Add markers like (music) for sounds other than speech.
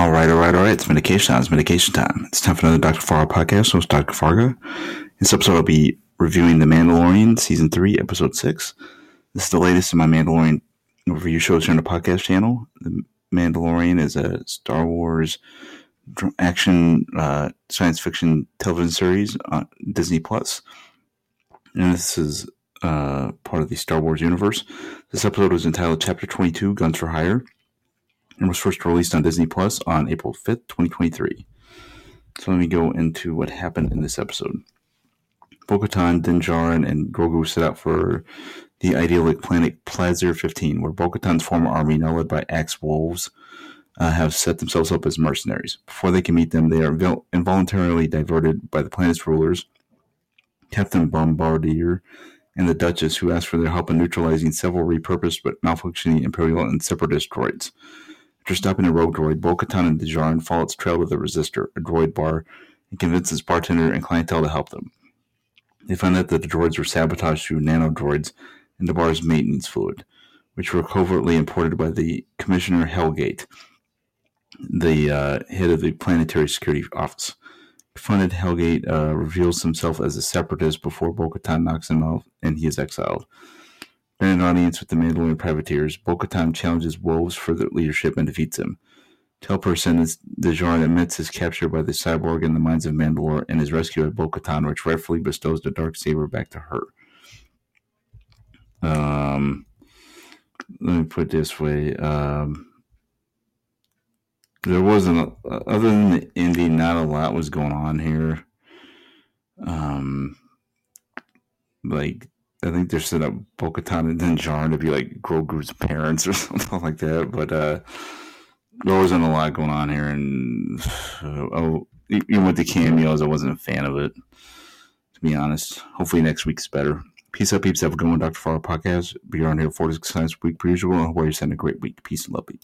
All right, all right, all right. It's medication time. It's medication time. It's time for another Dr. Kavarga podcast. It's Dr. Kavarga. This episode, I'll be reviewing The Mandalorian, Season 3, Episode 6. This is the latest in my Mandalorian review shows here on the podcast channel. The Mandalorian is a Star Wars action uh, science fiction television series on Disney Plus, and this is uh, part of the Star Wars universe. This episode was entitled Chapter 22 Guns for Hire and was first released on Disney Plus on April 5th, 2023. So let me go into what happened in this episode. Bo-Katan, Din Djarin, and Grogu set out for the idyllic planet Plazir 15, where Bo-Katan's former army, now led by Axe Woves, uh, have set themselves up as mercenaries. Before they can meet them, they are involuntarily diverted by the planet's rulers, Captain Bombardier, and the Duchess, who ask for their help in neutralizing several repurposed but malfunctioning Imperial and Separatist droids. After stopping a rogue droid, Bo-Katan and Djarin follow its trail to the resistor, a droid bar, and convince its bartender and clientele to help them. They find out that the droids were sabotaged through nanodroids and the bar's maintenance fluid, which were covertly imported by the Commissioner Helgait, the uh, head of the Planetary Security Office. Confronted, Helgait uh, reveals himself as a separatist before Bo-Katan knocks him out and he is exiled. In an audience with the Mandalorian privateers, Bo-Katan challenges Woves for their leadership and defeats him. Telperson is Djarin admits his capture by the cyborg in the mines of Mandalore and his rescue of Bo-Katan, which rightfully bestows the dark saber back to her. Um, let me put this way. Um, there wasn't, a, other than the indie, not a lot was going on here. Um, like, I think they're set up Bo-Katan and Din Djarin to be like Grogu's parents or (laughs) something like that. But uh, there wasn't a lot going on here, and uh, (sighs) oh, even with the cameos, I wasn't a fan of it. To be honest, hopefully next week's better. Peace out, peeps. Have a good one, Dr. Kavarga podcast. Be around here six times a week per usual. I hope you're sending a great week. Peace and love, peeps.